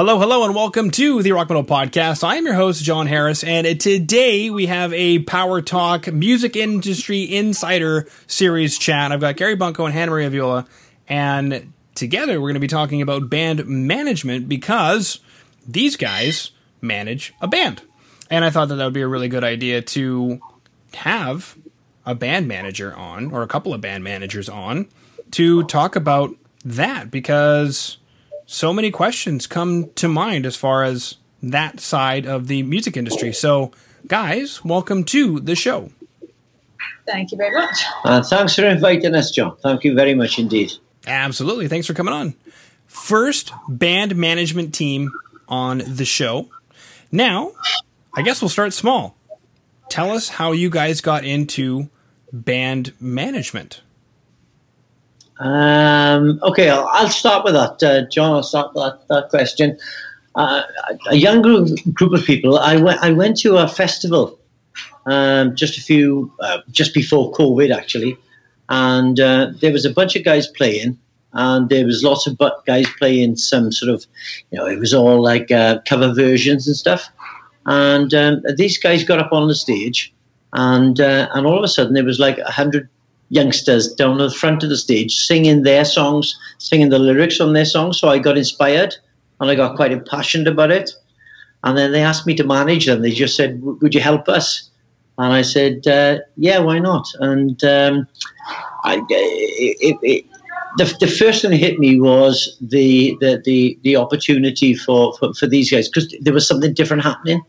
Hello, hello, and welcome to the Rock Metal Podcast. I am your host, Jon Harris, and today we have a Power Talk Music Industry Insider Series chat. I've got Gary Bunko and Hannah Maria Viola, and together we're going to be talking about band management because these guys manage a band. And I thought that that would be a really good idea to have a band manager on, or a couple of band managers on, to talk about that because so many questions come to mind as far as that side of the music industry. So, guys, welcome to the show. Thank you very much. Uh, thanks for inviting us, Jon. Thank you very much indeed. Absolutely. Thanks for coming on. First band management team on the show. Now, I guess we'll start small. Tell us how you guys got into band management. Um, okay, I'll, I'll, start with that, uh, Jon. I'll start with that, that question. Uh, a young group, group of people. I went. I went to a festival um, just a few, uh, just before COVID, actually, and uh, there was a bunch of guys playing, and there was lots of guys playing some sort of, you know, it was all like uh, cover versions and stuff. And um, these guys got up on the stage, and uh, and all of a sudden there was like a hundred youngsters down at the front of the stage singing their songs, singing the lyrics on their songs. So I got inspired and I got quite impassioned about it. And then they asked me to manage them. They just said, "Would you help us?" And I said, uh, "Yeah, why not?" And um, I, it, it, the, the first thing that hit me was the the the, the opportunity for, for, for these guys because there was something different happening,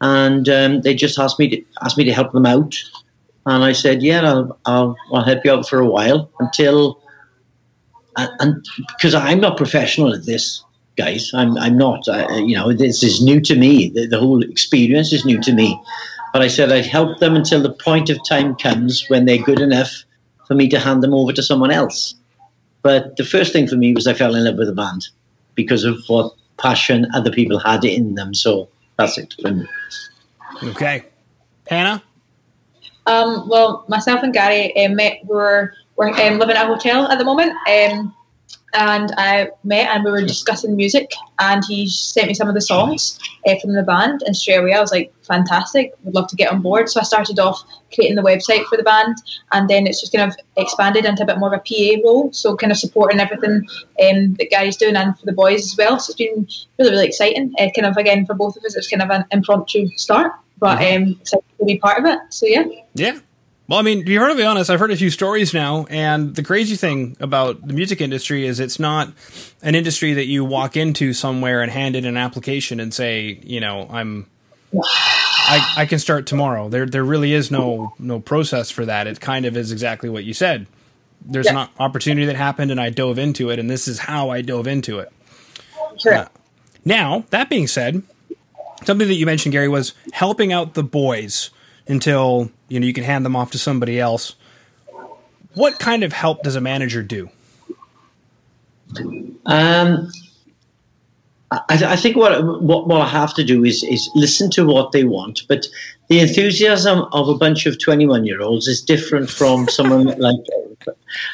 and um, they just asked me to asked me to help them out. And I said, yeah, I'll, I'll, I'll help you out for a while until, uh, and because I'm not professional at this, guys, I'm, I'm not, I, you know, this is new to me. The, the whole experience is new to me. But I said I'd help them until the point of time comes when they're good enough for me to hand them over to someone else. But the first thing for me was I fell in love with the band because of what passion other people had in them. So that's it for me. Okay. Hannah? Um, well, myself and Gary um, met. We were, we're um, living at a hotel at the moment, um, and I met and we were discussing music. And he sent me some of the songs uh, from the band, and straight away I was like, "Fantastic! Would love to get on board." So I started off creating the website for the band, and then it's just kind of expanded into a bit more of a PA role. So kind of supporting everything um, that Gary's doing, and for the boys as well. So it's been really, really exciting. Uh, kind of again for both of us, it's kind of an impromptu start but um, excited to be part of it. So yeah. Yeah. Well, I mean, to be perfectly honest, I've heard a few stories now, and the crazy thing about the music industry is it's not an industry that you walk into somewhere and hand in an application and say, you know, I'm, I, I can start tomorrow. There, there really is no no process for that. It kind of is exactly what you said. There's yeah. an opportunity that happened, and I dove into it, and this is how I dove into it. Sure. Uh, now, that being said, something that you mentioned, Gary, was helping out the boys until you know you can hand them off to somebody else. What kind of help does a manager do? Um, I, I, think what, what what I have to do is is listen to what they want, but the enthusiasm of a bunch of twenty one year olds is different from someone like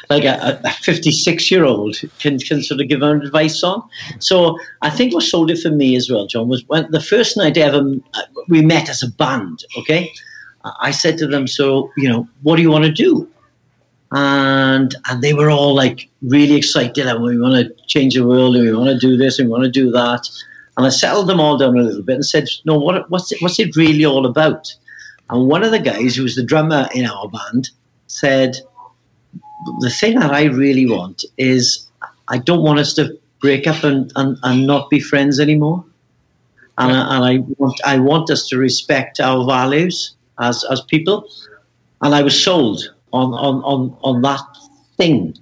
like a, a 56 year old can, can sort of give them advice on. So I think what sold it for me as well, Jon, was when the first night ever we met as a band, okay? I said to them, so, you know, what do you want to do? And and they were all like really excited and we want to change the world and we want to do this and we want to do that. And I settled them all down a little bit and said, no, what, what's, it, what's it really all about? And one of the guys who was the drummer in our band said, the thing that I really want is I don't want us to break up and, and, and not be friends anymore. And, I, and I want I want us to respect our values as, as people. And I was sold on, on, on, on that thing.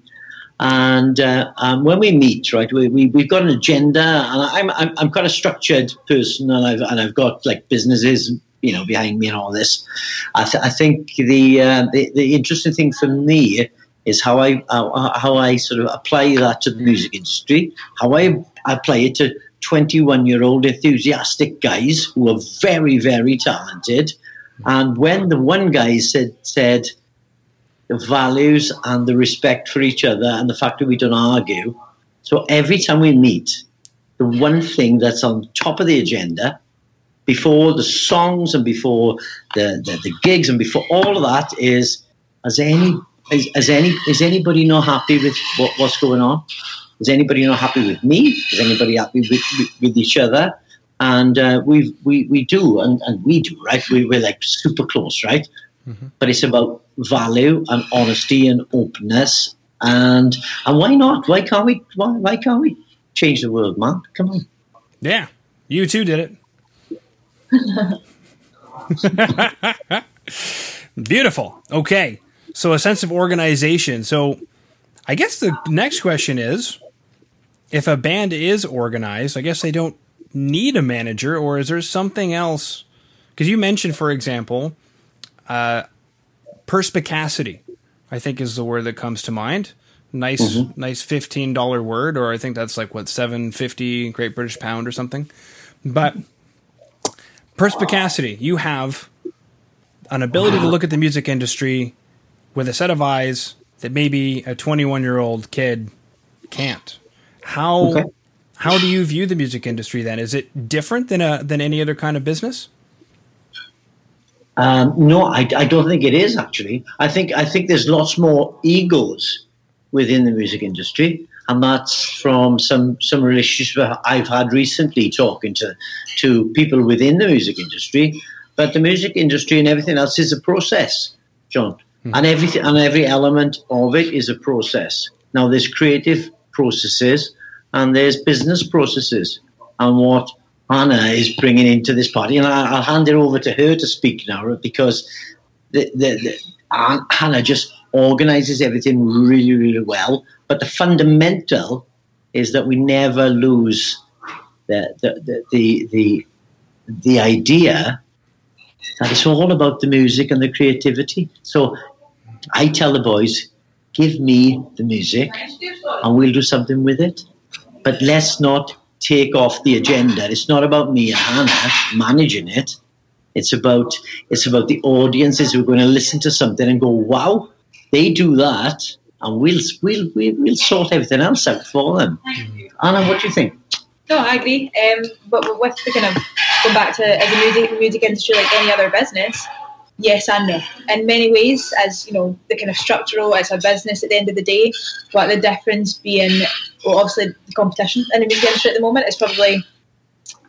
And uh, um, when we meet, right, we, we, we've got an agenda, and I'm, I'm, I'm kind of structured person, and I've, and I've got like businesses, you know, behind me and all this. I, th- I think the, uh, the, the interesting thing for me is how I uh, how I sort of apply that to the music industry, how I apply it to 21 year old enthusiastic guys who are very very talented. And when the one guy said said values and the respect for each other and the fact that we don't argue, so every time we meet, the one thing that's on top of the agenda before the songs and before the, the, the gigs and before all of that is has any is, is any is anybody not happy with what, what's going on? Is anybody not happy with me? Is anybody happy with, with, with each other? And uh, we we we do, and, and we do, right? We, we're like super close, right? Mm-hmm. But it's about value and honesty and openness, and and why not? Why can't we? Why, why can't we change the world, man? Come on. Yeah, U2 did it. Beautiful. Okay. So a sense of organization. So I guess the next question is if a band is organized, I guess they don't need a manager, or is there something else? Because you mentioned, for example, uh, perspicacity, I think is the word that comes to mind. Nice, mm-hmm. nice fifteen dollar word, or I think that's like what seven fifty Great British Pound or something. But perspicacity, you have an ability to look at the music industry with a set of eyes that maybe a 21 year old kid can't. How okay. how do you view the music industry then? Is it different than a than any other kind of business? Um, no, I, I don't think it is actually. I think I think there's lots more egos within the music industry and that's from some some relationships I've had recently talking to to people within the music industry. But the music industry and everything else is a process, Jon, mm-hmm. and everything and every element of it is a process. Now there's creative processes and there's business processes, and what Hannah is bringing into this party, and I, will hand it over to her to speak now because the, the, the Hannah just organizes everything really, really well but the fundamental is that we never lose the, the, the, the, the idea that it's all about the music and the creativity. So I tell the boys, give me the music and we'll do something with it. But let's not take off the agenda. It's not about me and Hannah managing it. It's about it's about the audiences who are going to listen to something and go, wow, they do that and we'll we'll we'll, we'll sort everything else out for them. Anna, what do you think? No, I agree. Um, but with the kind of going back to the music music industry, like any other business, yes and no. In many ways, as you know, the kind of structural as a business at the end of the day, but the difference being, well, obviously the competition in the music industry at the moment is probably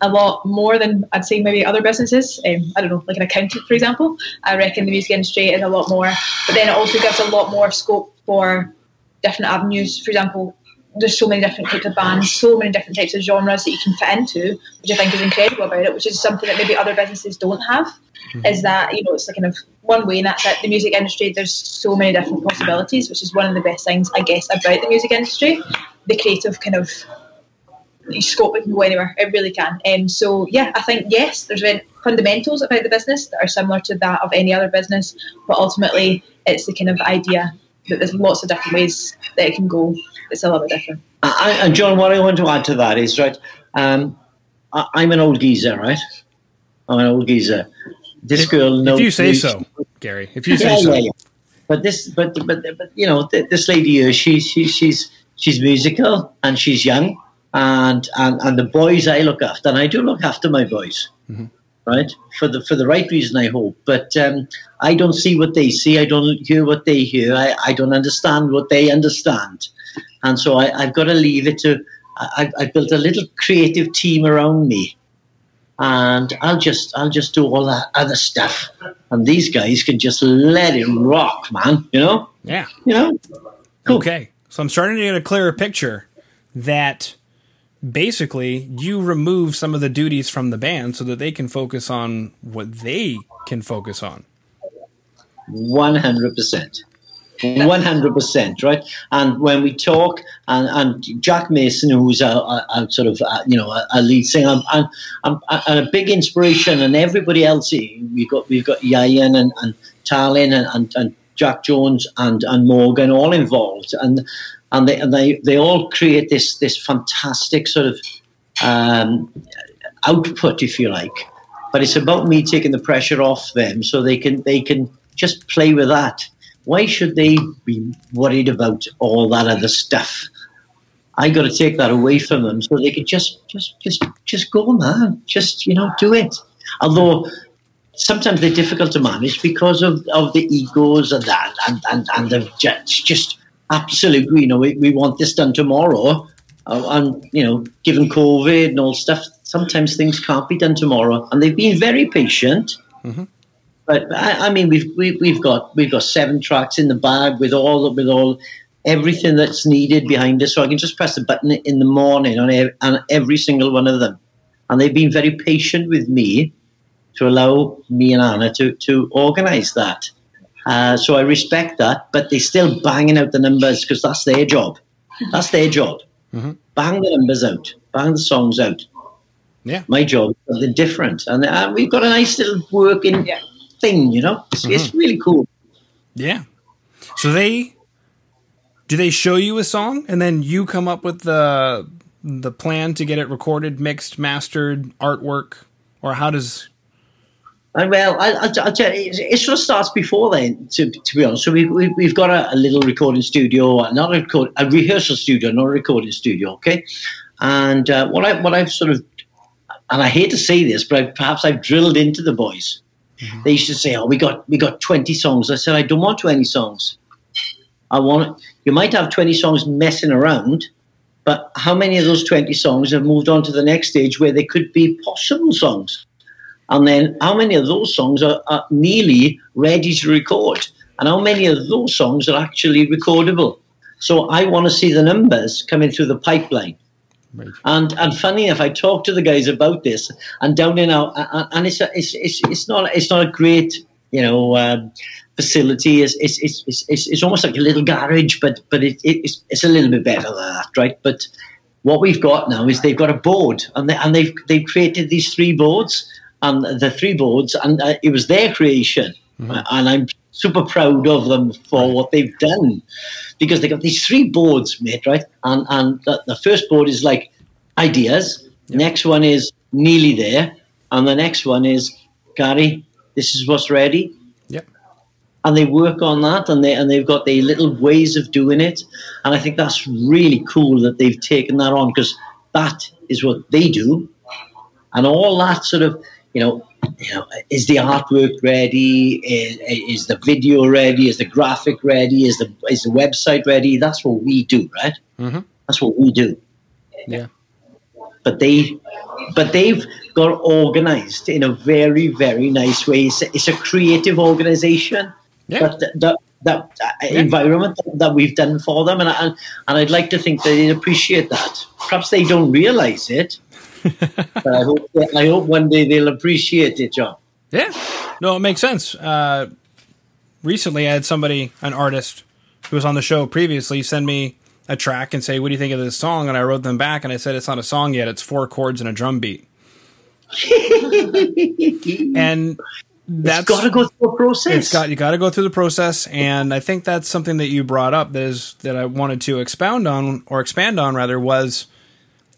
a lot more than I'd say maybe other businesses. Um, I don't know, like an accountant, for example. I reckon the music industry is a lot more, but then it also gives a lot more scope for different avenues. For example, there's so many different types of bands, so many different types of genres that you can fit into, which I think is incredible about it, which is something that maybe other businesses don't have. Mm-hmm. Is that, you know, it's like kind of one way, and that's it. The music industry, there's so many different possibilities, which is one of the best things, I guess, about the music industry. The creative kind of scope it can go anywhere. It really can. Um, so yeah, I think yes, there's fundamentals about the business that are similar to that of any other business, but ultimately it's the kind of idea that there's lots of different ways that it can go. It's a little bit different. I, and Jon, what I want to add to that is right. Um, I, am an old geezer, right? I'm an old geezer. This if, girl knows. If you say me. so, Gary. If you say yeah, so. Yeah, yeah. But this, but, but but you know, this lady here, she, she she's she's musical and she's young, and and and the boys I look after, and I do look after my boys. Mm-hmm right? For the for the right reason, I hope. But um, I don't see what they see. I don't hear what they hear. I, I don't understand what they understand, and so I, have got to leave it to. I, I built a little creative team around me, and I'll just I'll just do all that other stuff, and these guys can just let it rock, man. You know? Yeah. You know. Cool. Okay, so I'm starting to get a clearer picture that basically you remove some of the duties from the band so that they can focus on what they can focus on. 100%. 100% right and when we talk and, and jack mason who's a, a, a sort of a, you know a, lead singer and, a big inspiration and everybody else we've got we've got Ian and, and and, and, and jack jones and, and morgan all involved and and they and they, they all create this this fantastic sort of um, output, if you like. But it's about me taking the pressure off them, so they can they can just play with that. Why should they be worried about all that other stuff? I got to take that away from them so they could just, just, just, just go, man. Just you know, do it. Although sometimes they're difficult to manage because of, of the egos and that, and and and the just, just absolutely, you know, we, we want this done tomorrow, uh, and you know, given COVID and all stuff, sometimes things can't be done tomorrow, and they've been very patient. Mm-hmm. But I, I, mean, we've we, have we have got we've got seven tracks in the bag with all with all everything that's needed behind us. So I can just press the button in the morning on, every, on every single one of them. And they've been very patient with me to allow me and Anna to, to organise that. Uh, so I respect that, but they're still banging out the numbers because that's their job. That's their job. Mm-hmm. Bang the numbers out, bang the songs out. Yeah. My job is something different. And uh, we've got a nice little working yeah. thing, you know? It's, mm-hmm. it's really cool. Yeah. So they do they show you a song and then you come up with the the plan to get it recorded, mixed, mastered, artwork, or how does? Uh, well, I, I, I, it sort of starts before then. To, to be honest, so we, we we've got a, a, little recording studio, not a record, a rehearsal studio, not a recording studio. Okay, and uh, what I what I've sort of, and I hate to say this, but I, perhaps I've drilled into the boys. Mm-hmm. They used to say, "Oh, we got we got twenty songs." I said, "I don't want twenty songs. I want you might have 20 songs messing around, but how many of those 20 songs have moved on to the next stage where they could be possible songs? And then how many of those songs are, are nearly ready to record? And how many of those songs are actually recordable? So I want to see the numbers coming through the pipeline. Right. And and funny if I talk to the guys about this, and down in our and it's a, it's, it's it's not it's not a great you know um, facility is it's, it's, it's, it's, almost like a little garage, but but it, it's, it's a little bit better than that, right? But what we've got now is they've got a board, and they, and they've they've created these three boards, and the three boards, and uh, it was their creation, mm-hmm. and I'm super proud of them for what they've done, because they got these three boards, mate, right? And and the, the first board is like ideas, yep. next one is nearly there, and the next one is Gary, this is what's ready. And they work on that and they and they've got their little ways of doing it. And i think that's really cool that they've taken that on because that is what they do. And all that sort of you know you know is the artwork ready? Is, is the video ready? Is the graphic ready? Is the is the website ready? That's what we do right? Mm-hmm. that's what we do. Yeah. But they but they've got organized in a very very nice way. It's, it's a creative organization. Yeah. that that, that uh, yeah. environment that we've done for them, and I, and I'd like to think they appreciate that. Perhaps they don't realize it, but I hope I hope one day they'll appreciate it, Jon. Yeah, no, it makes sense. Uh, recently, I had somebody, an artist who was on the show previously, send me a track and say, "What do you think of this song?" And I wrote them back and I said, "It's not a song yet; it's four chords and a drum beat." and that's got to go through a process. It's got you got to go through the process, and I think that's something that you brought up that is that I wanted to expound on or expand on rather was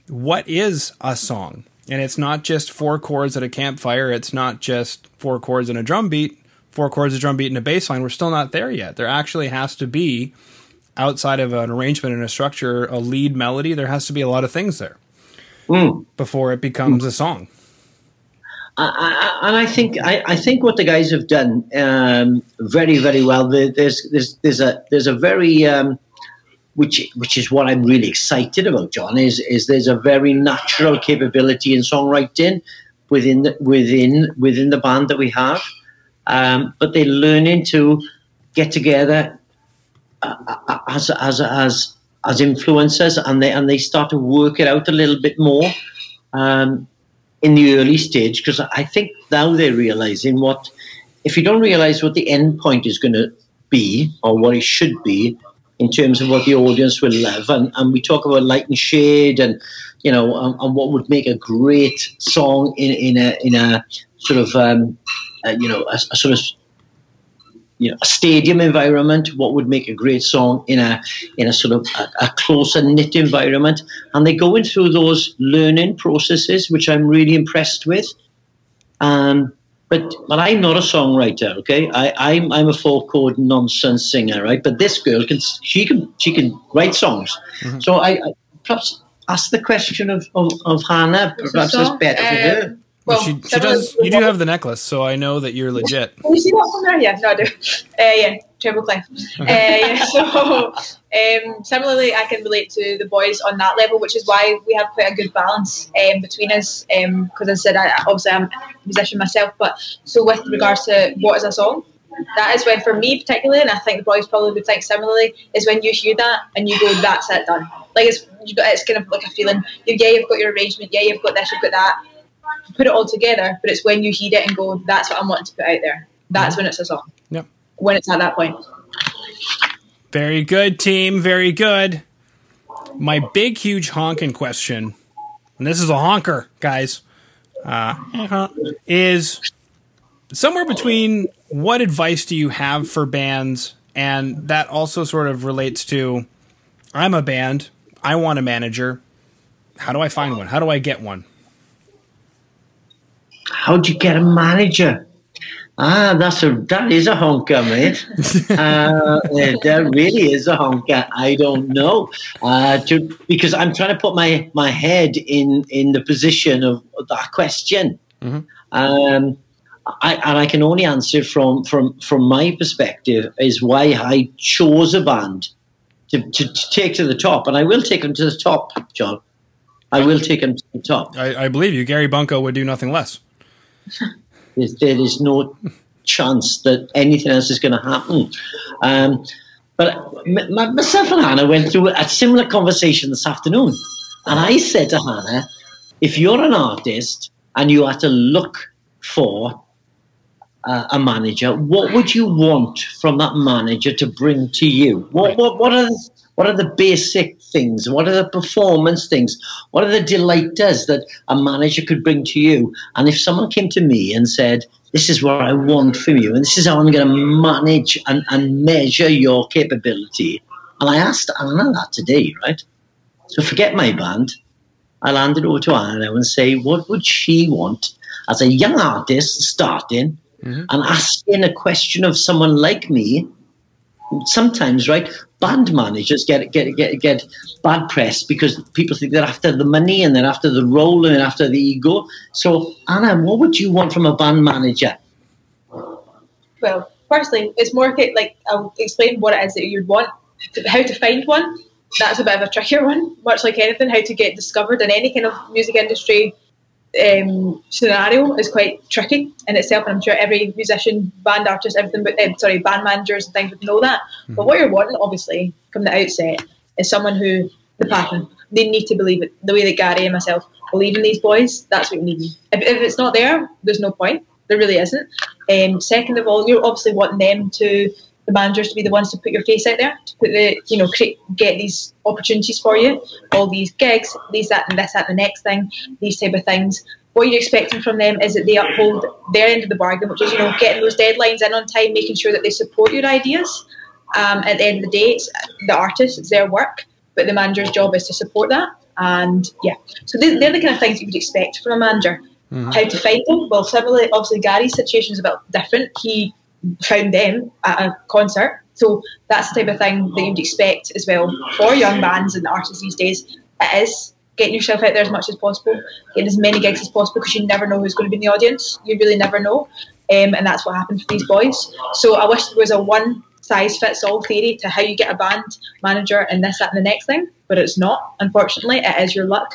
what is a song, and it's not just four chords at a campfire. It's not just four chords and a drum beat, four chords, a drum beat, and a bass line. We're still not there yet. There actually has to be outside of an arrangement and a structure, a lead melody. There has to be a lot of things there mm. before it becomes mm. a song. I, and I think I, I, think what the guys have done um, very very well. There's there's there's a there's a very um, which which is what I'm really excited about, Jon. Is is there's a very natural capability in songwriting within the, within within the band that we have, um, but they're learning to get together uh, uh as as as as influencers, and they and they start to work it out a little bit more. Um, in the early stage because I think now they're realizing what if you don't realize what the end point is going to be or what it should be in terms of what the audience will love and, and we talk about light and shade and you know and, and what would make a great song in, in a in a sort of um, uh, you know a, a, sort of you know, a stadium environment, what would make a great song in a in a sort of a, a closer knit environment, and they're going through those learning processes, which I'm really impressed with. Um, but but I'm not a songwriter, okay? I, I'm I'm a four chord nonsense singer, right? But this girl can she can she can write songs. Mm-hmm. So I, I perhaps ask the question of, of, of Hannah. Perhaps it's better for her. Um, well, she, she does. You do have the necklace, so I know that you're legit. Can you see that from there? Yeah, no, I do. Uh, yeah, treble clef. Uh, yeah, so, um, similarly, I can relate to the boys on that level, which is why we have quite a good balance um, between us. Because as I said, I, obviously I'm a musician myself, but so with regards to what is a song, that is when, for me particularly, and I think the boys probably would think similarly, is when you hear that and you go, "That's it, done." Like it's got, it's kind of like a feeling. Yeah, you've got your arrangement. Yeah, you've got this, you've got that. Put it all together, but it's when you hear it and go, "That's what I'm wanting to put out there." That's when it's a song. Yep. When it's at that point. Very good, team. Very good. My big, huge honking question, and this is a honker, guys, uh, is somewhere between what advice do you have for bands, and that also sort of relates to I'm a band, I want a manager. How do I find one? How do I get one? How'd you get a manager? Ah, that's a that is a honker, mate. uh, that really is a honker. I don't know, uh, to, because I'm trying to put my, my head in in the position of that question, Mhm. um, I, and I can only answer from from from my perspective is why I chose a band to, to, to take to the top, and I will take them to the top, Jon. I will take them to the top. I, I believe you. Gary Bunko would do nothing less. There's, no chance that anything else is going to happen. Um, but m- m- myself and Hannah went through a similar conversation this afternoon. And I said to Hannah, if you're an artist and you had to look for uh, a manager, what would you want from that manager to bring to you? What, Right. what, what, are, the, what are the basic things? What are the performance things? What are the delighters that a manager could bring to you? And if someone came to me and said, this is what I want from you, and this is how I'm going to manage and, and measure your capability. And I asked Anna that today, right? So forget my band. I'll hand it over to Anna and say, what would she want as a young artist starting Mhm. and asking a question of someone like me? Sometimes, right, band managers get get get get bad press because people think they're after the money and they're after the role and they're after the ego. So, Anna, what would you want from a band manager? Well, firstly, it's more like I'll explain what it is that you'd want, how to find one. That's a bit of a trickier one, much like anything. How to get discovered in any kind of music industry um, scenario is quite tricky in itself, and I'm sure every musician, band artist, everything, but um, sorry, band managers and things would know that. But what you're wanting, obviously, from the outset, is someone who the passion. They need to believe it. The way that Gary and myself believe in these boys, that's what you need. If, if it's not there, there's no point. There really isn't. Um, second of all, you're obviously wanting them to the managers to be the ones to put your face out there, to put the you know create, get these opportunities for you, all these gigs, these that and this that and the next thing, these type of things. What you're expecting from them is that they uphold their end of the bargain, which is you know getting those deadlines in on time, making sure that they support your ideas. Um, at the end of the day, it's the artist, it's their work, but the manager's job is to support that. And yeah, so they- they're the kind of things you would expect from a manager. How to find them? Well, similarly, obviously Gary's situation is a bit different. He found them at a concert, so that's the type of thing that you'd expect as well for young bands and artists these days. It is getting yourself out there as much as possible, getting as many gigs as possible because you never know who's going to be in the audience. You really never know, um, and that's what happened for these boys. So I wish there was a one size fits all theory to how you get a band manager and this, that, and the next thing, but it's not. Unfortunately, it is your luck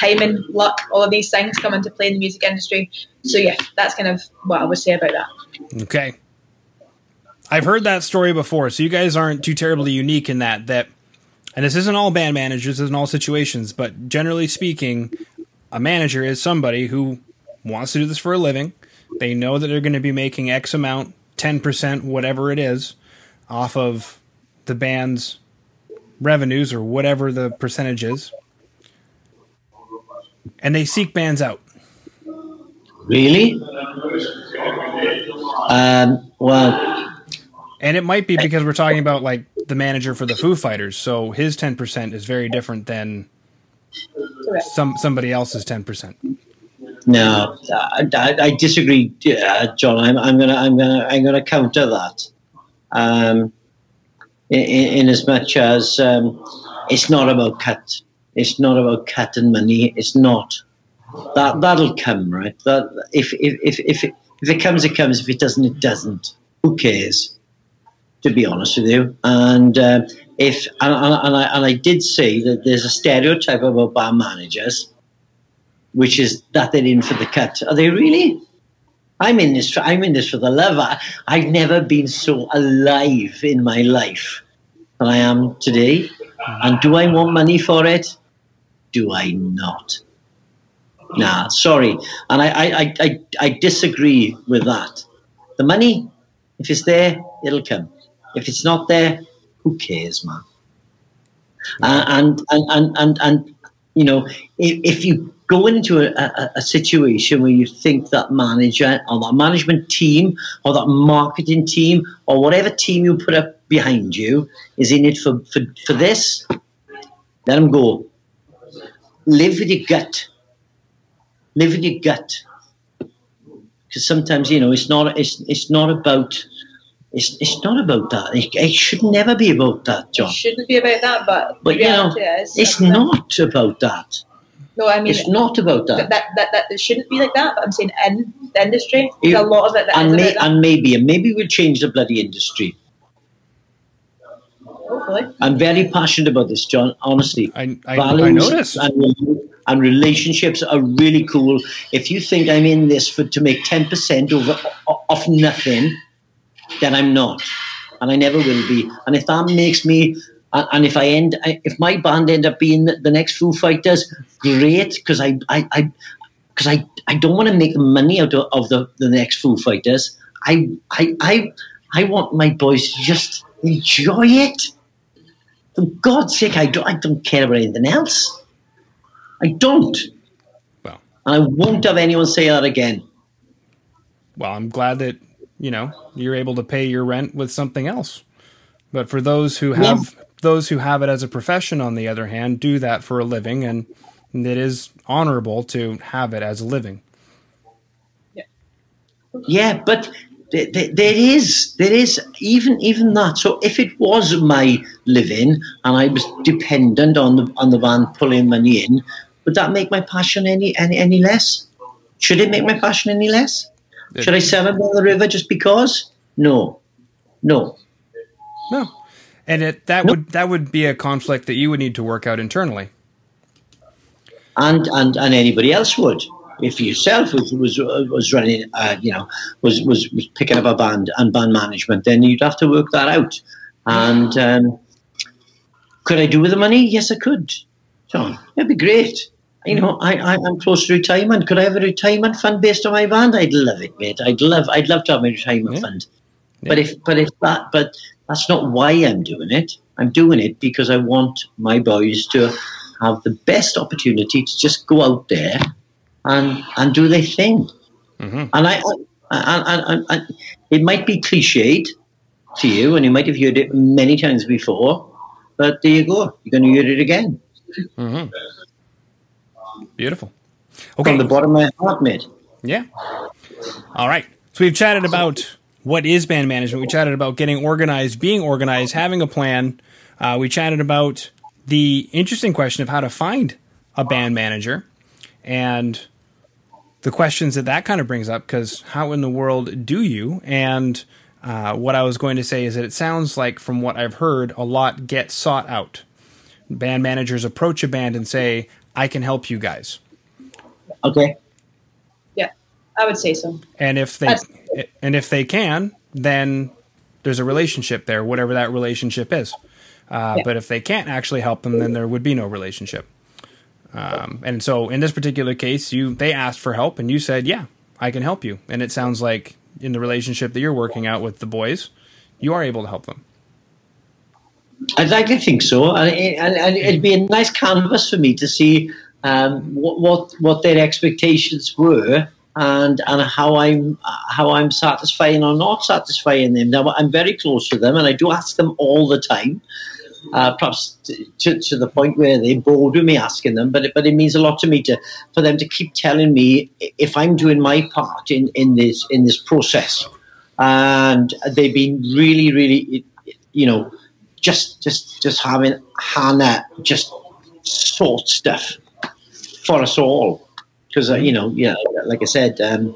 timing, luck, all of these things come into play in the music industry. So yeah, that's kind of what I would say about that. Okay. I've heard that story before, so you guys aren't too terribly unique in that that and this isn't all band managers, isn't all situations, but generally speaking, a manager is somebody who wants to do this for a living. They know that they're going to be making X amount, 10%, whatever it is, off of the band's revenues or whatever the percentage is. And they seek bands out. Really? Um, well, And it might be because we're talking about like the manager for the Foo Fighters, so his ten percent is very different than some somebody else's ten percent. no, I, I, I disagree, uh, Jon. I'm, I'm gonna, I'm gonna, I'm gonna counter that. Um, in, in as much as um, it's not about cut. It's not about cutting money. It's not. That that'll come, right? That if if if if it, if it comes, it comes. If it doesn't, it doesn't. Who cares? To be honest with you, and uh, if and, and, and I and I did say that there's a stereotype about bar managers, which is that they're in for the cut. Are they really? I'm in this. For, I'm in this for the love. I, I've never been so alive in my life than I am today. And do I want money for it? Do I not? Nah, sorry. And I, I, I, I disagree with that. The money, if it's there, it'll come. If it's not there, who cares, man? Uh, and, and, and, and, and, you know, if, if you go into a, a, a, situation where you think that manager or that management team or that marketing team or whatever team you put up behind you is in it for, for, for this, let them go. Live with your gut. Live with your gut. Because sometimes, you know, it's not, it's, it's not about it's, it's not about that. It, it, should never be about that, Jon. It shouldn't be about that, but but you know, is, it's not about that. No, I mean it's not about that. That, that, that, it shouldn't be like that. But I'm saying in the industry, there's a lot of it. and, may, and maybe, and maybe we'll change the bloody industry. I'm very passionate about this, Jon. Honestly, I, I, I noticed. And, and relationships are really cool. If you think I'm in this for to make ten percent over of nothing, then I'm not, and I never will be. And if that makes me and, if I end, if my band end up being the, next Foo Fighters, great, because I, I, I, because I, I don't want to make money out of, of the, the next Foo Fighters. I, I, I, I want my boys to just enjoy it. For God's sake, I don't, I don't care about anything else. I don't. Well, and I won't have anyone say that again. Well, I'm glad that you know you're able to pay your rent with something else. But for those who have yeah. those who have it as a profession, on the other hand, do that for a living, and it is honorable to have it as a living. Yeah, yeah, but there, there is there is even even that. So if it was my living and I was dependent on the on the van pulling money in, would that make my passion any any, any less? Should it make my passion any less? Should I sell it by the river just because? No, no. No, and it that nope. would that would be a conflict that you would need to work out internally. And and and anybody else would. If yourself was was, was running, uh, you know, was, was was picking up a band and band management, then you'd have to work that out. And um, could I do with the money? Yes, I could. Jon, it'd be great. You know, I, I am close to retirement. Could I have a retirement fund based on my band? I'd love it, mate. I'd love I'd love to have my retirement yeah. fund. Yeah. But if but if that but that's not why I'm doing it. I'm doing it because I want my boys to have the best opportunity to just go out there and and do their thing. Mm-hmm. And I, and, and, it might be cliched to you, and you might have heard it many times before, but there you go. You're going to hear it again. Mm-hmm. Beautiful. Okay. From the bottom of my heart, mate. Yeah. All right. So we've chatted about what is band management. We chatted about getting organized, being organized, having a plan. Uh, we chatted about the interesting question of how to find a band manager and the questions that that kind of brings up because how in the world do you and uh, what i was going to say is that it sounds like from what i've heard a lot get sought out band managers approach a band and say i can help you guys okay yeah i would say so and if they That's- and if they can, then there's a relationship there, whatever that relationship is. Uh, yeah. But if they can't actually help them, then there would be no relationship. Um, and so, in this particular case, you they asked for help, and you said, "Yeah, I can help you." And it sounds like in the relationship that you're working out with the boys, you are able to help them. I'd like to think so, and, and, it'd be a nice canvas for me to see um, what, what what their expectations were and and how I'm how I'm satisfying or not satisfying them. Now I'm very close to them, and I do ask them all the time. Uh, perhaps to, to, the point where they're bored with me asking them, but it, but it means a lot to me to for them to keep telling me if I'm doing my part in, in this in this process, and they've been really really you know just just just having Hannah just sort stuff for us all. Because uh, you know, yeah, like I said, um,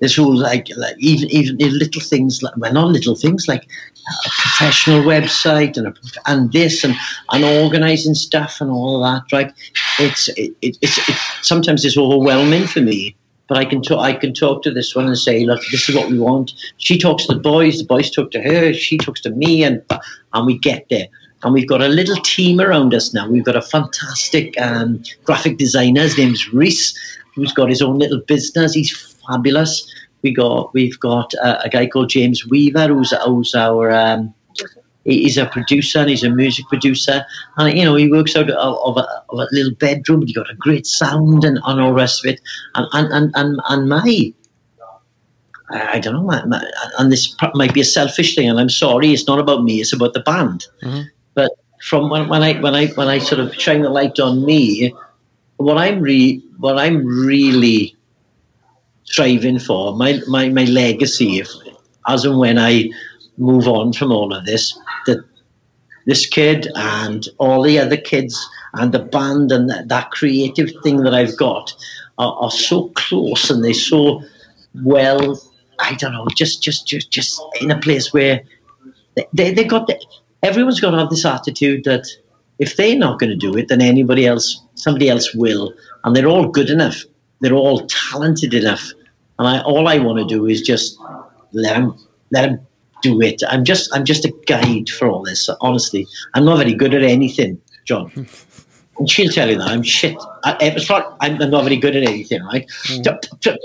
this whole like, like even even little things like well, not little things like a professional website and a, and this and and organizing stuff and all of that. Right? It's it, it, it's it, sometimes it's overwhelming for me. But I can talk. I can talk to this one and say, "Look, this is what we want." She talks to the boys. The boys talk to her. She talks to me, and and we get there and we've got a little team around us now. We've got a fantastic um, graphic designer. His name's Reese, who's got his own little business. He's fabulous. We got we've got a, a guy called James Weaver, who's, who's our um, he's a producer and he's a music producer, and you know he works out of, of, a, of a, little bedroom. He got a great sound and, and all the rest of it. And and and and, and my I don't know, my, my, and this might be a selfish thing, and I'm sorry, it's not about me, it's about the band. Mm-hmm. But from when, when I when I when I sort of shine the light on me, what I'm re what I'm really striving for, my my, my legacy, if, as and when I move on from all of this, that this kid and all the other kids and the band and that, that creative thing that I've got are, are so close and they're so well. I don't know, just just just just in a place where they they, they got the, everyone's got to have this attitude that if they're not going to do it, then anybody else, somebody else will, and they're all good enough. They're all talented enough, and I, all I want to do is just let him let them do it. I'm just, I'm just a guide for all this. Honestly, I'm not very good at anything, Jon. And she'll tell you that I'm shit. I, I'm, not very good at anything, right? Mm.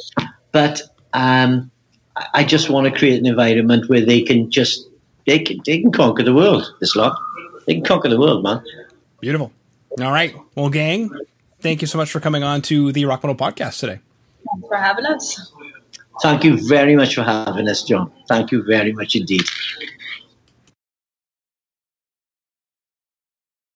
But um, I just want to create an environment where they can just they can, they can conquer the world. This lot, they can conquer the world, man. Beautiful. All right, well, gang, thank you so much for coming on to the Rock Metal Podcast today. Thanks for having us. Thank you very much for having us, Jon. Thank you very much indeed.